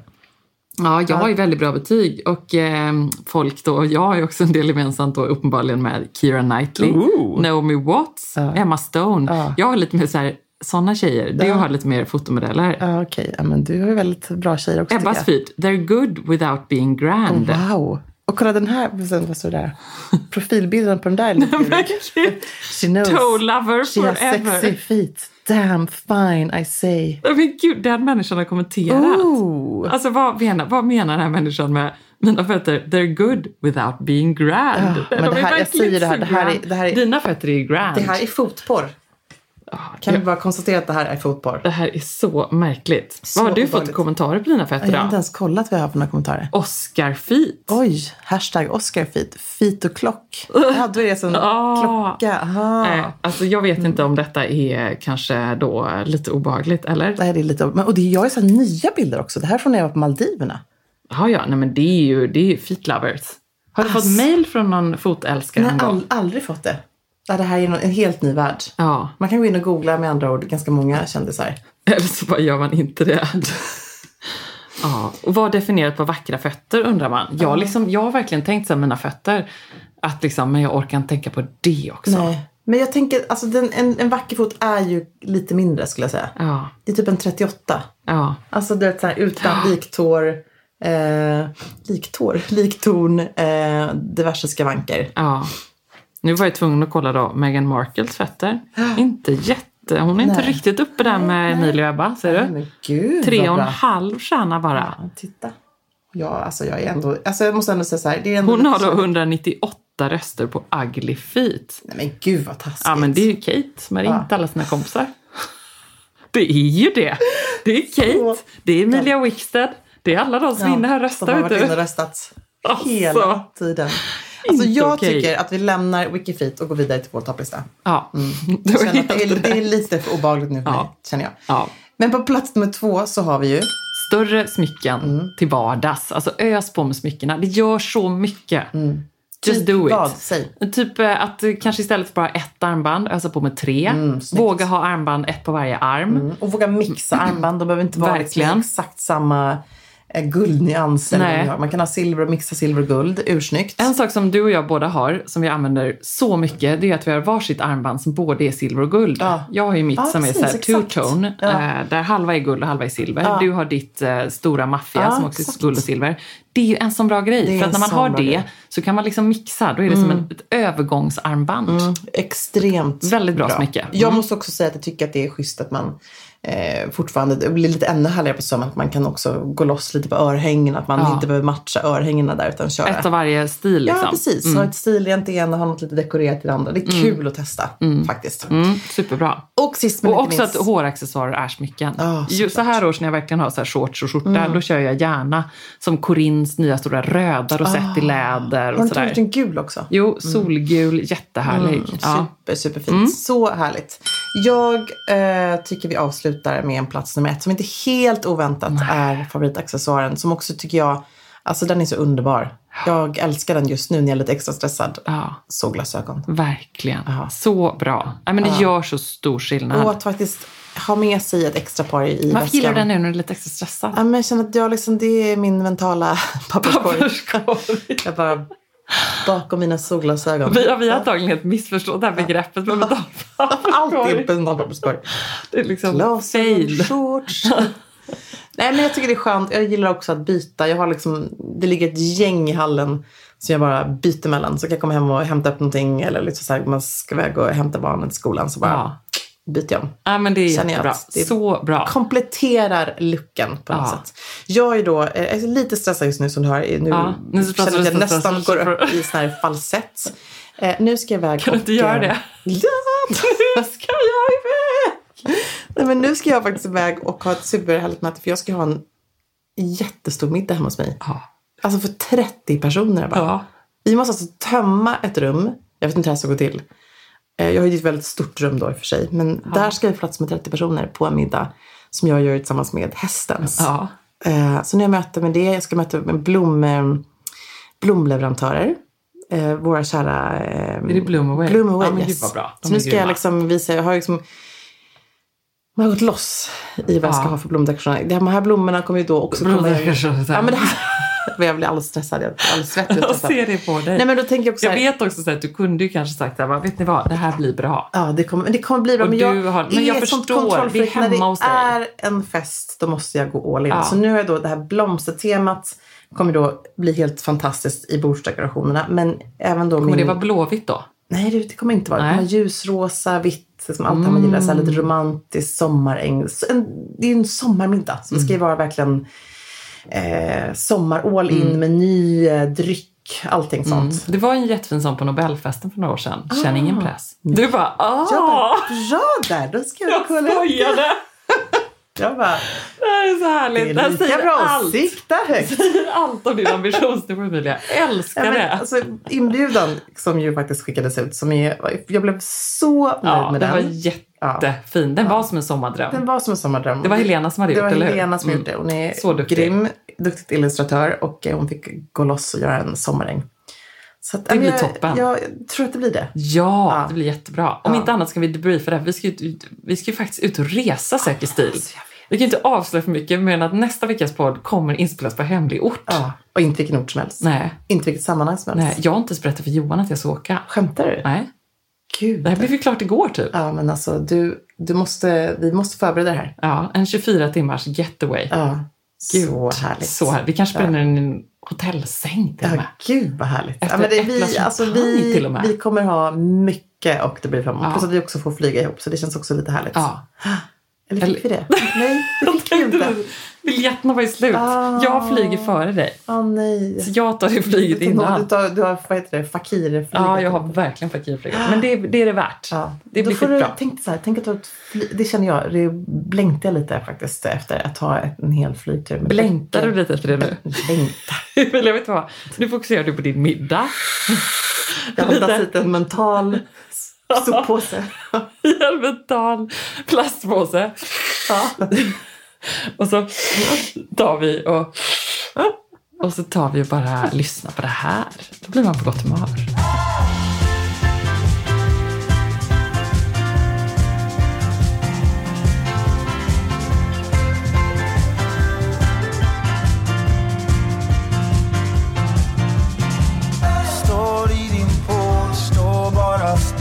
Ja, jag har ju väldigt bra betyg och eh, folk då, jag har ju också en del gemensamt då uppenbarligen med Keira Knightley, Ooh. Naomi Watts, Ja. Emma Stone. Ja. Jag har lite mer så här, sådana tjejer. Du Ja. har lite mer fotomodeller. Ja, okej. Ja, men du har ju väldigt bra tjejer också Ebbas feet, they're good without being grand. jag. Wow. Och kolla den här, vad står det där? Profilbilden på den där. She knows. Toe lover She has forever. sexy feet. Damn fine I say. Men gud, den människan har kommenterat. Ooh. Alltså vad menar, vad menar den här människan med mina fötter, they're good without being grand? Ja, men De det är här- jag säger det här, det här är- det här är- Dina fötter är grand. Det här är fotporr. Kan vi bara konstatera att det här är fotporr? Det här är så märkligt. Så vad har du fått obehagligt. kommentarer på dina fötter Jag har inte ens kollat vad jag har för några kommentarer. Oscar feet. Oj, hashtag Oscarfeet. Feet och klock. Ja, då är det som Ah. klocka. Aha. Nej, alltså jag vet inte om detta är kanske då lite obehagligt, eller? Det här är lite, men, och det, jag har så nya bilder också. Det här är från när jag var på Maldiverna. Ja, ja, nej men det är ju, det är feet lovers. Har du fått Ass. mail från någon fotälskare Jag någon gång? all, aldrig fått det. Det här är en helt ny värld. Ja, Man kan gå in och googla med andra ord ganska många kändisar. eller så bara gör man inte det. Ja, och vad definierat på vackra fötter undrar man. Jag, liksom, jag har verkligen tänkt så här, mina fötter, att liksom, men jag orkar inte tänka på det också. Nej. Men jag tänker, alltså den, en, en vacker fot är ju lite mindre skulle jag säga. Ja, Det är typ en 38. ja. Alltså du vet så här utan liktår, eh, liktår, liktorn, eh, diverse skavanker. Ja. Nu var jag tvungen att kolla då Meghan Markles fötter. Inte jätte, hon är inte Nej. riktigt uppe där med Emilia och Ebba, ser du? Gud Tre och en halv stjärna bara. Ja, titta. Ja, alltså jag är ändå, alltså jag måste ändå säga så här. Det är ändå Hon har då så- 198 röster på Ugly Feet. Nej men gud vad taskigt. Ja men det är ju Kate som har ringt Ja. alla sina kompisar. Det är ju det. Det är Kate, det är Emilia Wickstead, det är alla de som är inne här och Som har röstar. varit inne och röstat Alltså. hela tiden. Alltså jag okej. tycker att vi lämnar Wikifeet och går vidare till vår topplista. Ja, det känner att det, är, det är lite för obehagligt nu för Ja. mig, känner jag. Ja. Men på plats nummer två så har vi ju Större smycken Mm. till vardags. Alltså ös på med smyckena. Det gör så mycket. Just Typ do it. vad? Säg. Typ eh, att kanske istället för bara ett armband ösa på med tre. Mm. Våga ha armband ett på varje arm. Och våga mixa armband. De behöver inte vara liksom Verkligen. exakt samma eh, guldnyans. eller vad Nej. vi har. Man kan ha silver och mixa silver och guld. Ursnyggt. En sak som du och jag båda har, som vi använder så mycket, det är att vi har varsitt armband som både är silver och guld. Ja. Jag har ju mitt Ja, som precis, är så two-tone, Ja. eh, där halva är guld och halva är silver. Du har ditt eh, stora maffia som också exakt. är guld och silver. Det är ju en sån bra grej, för att när man har bra det grej. så kan man liksom mixa, då är det som ett, ett övergångsarmband. Extremt Väldigt bra smycke. Jag Mm. måste också säga att jag tycker att det är schysst att man eh, fortfarande, det blir lite ännu härligare på sommaren, att man kan också gå loss lite på örhängena. Att man Ja. inte behöver matcha örhängena där utan köra. Ett av varje stil liksom. Ja, precis. Ha ett stilrent i ena och ha något lite dekorerat i det andra. Det är kul att testa faktiskt. Mm, superbra. Och sist men Och också minst. att håraccessoarer är smycken. Ja, Ju- så här års när jag verkligen har så här shorts och skjorta, då kör jag gärna som Corins nya stora röda rosett i läder Har du och inte sådär. gjort en gul också? Jo, solgul, jättehärlig. Ja. Super, superfint. Så härligt. Jag eh, tycker vi avslutar med en plats nummer ett som inte helt oväntat är favoritaccessoaren. Som också tycker jag, alltså den är så underbar. Jag älskar den just nu när jag är lite extra stressad. ja, Solglasögon. verkligen. Ja. Så bra. Nej, men det gör så stor skillnad. Och att faktiskt ha med sig ett extra par i, i Varför gillar du väskan. den nu när du är lite extra stressad? Ja, men jag känner att jag liksom, det är min mentala. Papperskorg. Jag bara bakom mina solglasögon. Vi, ja, vi har antagligen helt missförstått det här begreppet med mental Alltid papperskorg. på en mental papperskorg. Det är liksom Glasögon, fail. shorts. Nej men jag tycker det är skönt. Jag gillar också att byta. Jag har liksom, det ligger ett gäng i hallen som jag bara byter mellan. Så kan jag komma hem och hämta upp någonting eller liksom så här, man ska iväg och hämta barnen till skolan så bara Ja. Byter jag om. Ja, men det är Känner jättebra. det är- Så bra. Kompletterar luckan på något Ja. sätt. Jag är då eh, jag är lite stressad just nu som du hör. Nu Ja, nu känner jag att jag nästan går upp i sån här falsett. Eh, nu ska jag iväg Kan du inte göra eh, det? Ja! Nu ska jag iväg! Nej, men nu ska jag faktiskt iväg och ha ett superhärligt möte för jag ska ha en jättestor middag hemma hos mig. Ja. Alltså för 30 personer bara. Ja. Vi måste alltså tömma ett rum. Jag vet inte hur det här ska gå till. Eh, Jag har ju ett väldigt stort rum då i och för sig. Men där ska få plats med 30 personer på en middag. Som jag gör tillsammans med Hästens. Ja. Eh, Så nu har jag möte med det. Jag ska möta med blom, eh, blomleverantörer. Våra kära... Är det Bloom Away? Bloom Away, Ja, men yes. bra. De Så nu ska jag grymma. liksom visa, jag har liksom man har gått loss i vad jag ska Ja. ha för blomdekorationer. De här blommorna kommer ju då också komma. Blomdekorationer. Ja, men det här, jag blir alldeles stressad. Jag blir alldeles svettig. Jag ser det på dig. Nej men då tänker jag också jag vet också så att du kunde ju kanske sagt så här, vet ni vad, det här blir bra. Ja, det kommer, det kommer bli bra. Och men jag, har- men jag förstår, vi är hemma När hos det dig. är en fest, då måste jag gå all in. Ja. Så nu har jag då det här blomstertemat kommer då bli helt fantastiskt i bordsdekorationerna. Men även då Kommer min... det vara blåvitt då? Nej, det, det kommer inte vara. Det kommer Nej. vara ljusrosa, vitt, som allt det här man gillar. Så här Mm. lite romantiskt, sommaräng. En, det är ju en sommarmiddag. Så det ska ju Mm. vara verkligen eh, sommar all in med ny eh, dryck, allting sånt. Det var en jättefin sån på Nobelfesten för några år sedan. Känn ingen press. Du bara, ah! Jag bara, bra där, då ska jag, Jag kolla upp det. skojade! Jag bara, Det här är så härligt. Det är lika bra allt. sikta högt. säger allt om din ambitionsnivå Emilia. Jag älskar Ja, men, det. alltså, inbjudan som ju faktiskt skickades ut, som är, jag blev så nöjd ja, med den var jättefin. Den var som en sommardröm. Den var som en sommardröm. Det var Helena som hade Det gjort var eller hur? Helena som Mm. gjort det. Hon är Så duktig. grym, duktig illustratör och eh, hon fick gå loss och göra en sommaräng. Så att, Det blir jag, toppen. Jag tror att det blir det. Ja, Ja. det blir jättebra. Om Ja. inte annat ska vi debriefa det här. Vi ska, ju vi ska ju faktiskt ut och resa säker stil. Alltså. Vi kan inte avslöja för mycket men att nästa veckas podd kommer inspelas på hemlig ort. Ja. Och inte vilken ort som helst. Nej, Inte vilket sammanhang som helst. nej, jag har inte ens berättat för Johan att jag ska åka. Skämtar du? Nej, Gud. det här blev ju klart igår typ. Ja, men alltså du, du måste, vi måste förbereda det här. Ja, en 24 timmars getaway. Ja. Gud, så härligt. Så här. Vi kanske spelar in en hotellsäng till och Ja, med. gud vad härligt. Efter ja, men det, vi, alltså, vi, till och med. vi kommer ha mycket och det blir fram emot. Ja. Plus att vi också får flyga ihop så det känns också lite härligt. Ja. Eller fick vi det? Nej, det fick vi inte. Biljetterna var ju slut. Ah. Jag flyger före dig. Åh nej. Så jag tar det flyget Du, innan. tar, du har, vad heter det, fakirflyget. Ja, jag har verkligen fakirflyget. Men det, det är det värt. Ja. Det blir du, skitbra. tänk så här, tänk att fly, det känner jag, det blängtar jag lite faktiskt efter att ha en hel flygtur. med Blängtar du lite efter det nu? Blängta. Eller jag vet vad, nu fokuserar du på din middag. Jag har dragit hit en mental soppåse. I en mental plastpåse. Ja. Och så tar vi och, och så tar vi och bara lyssnar på det här. Då blir man på gott humör. Står i din port, står bara still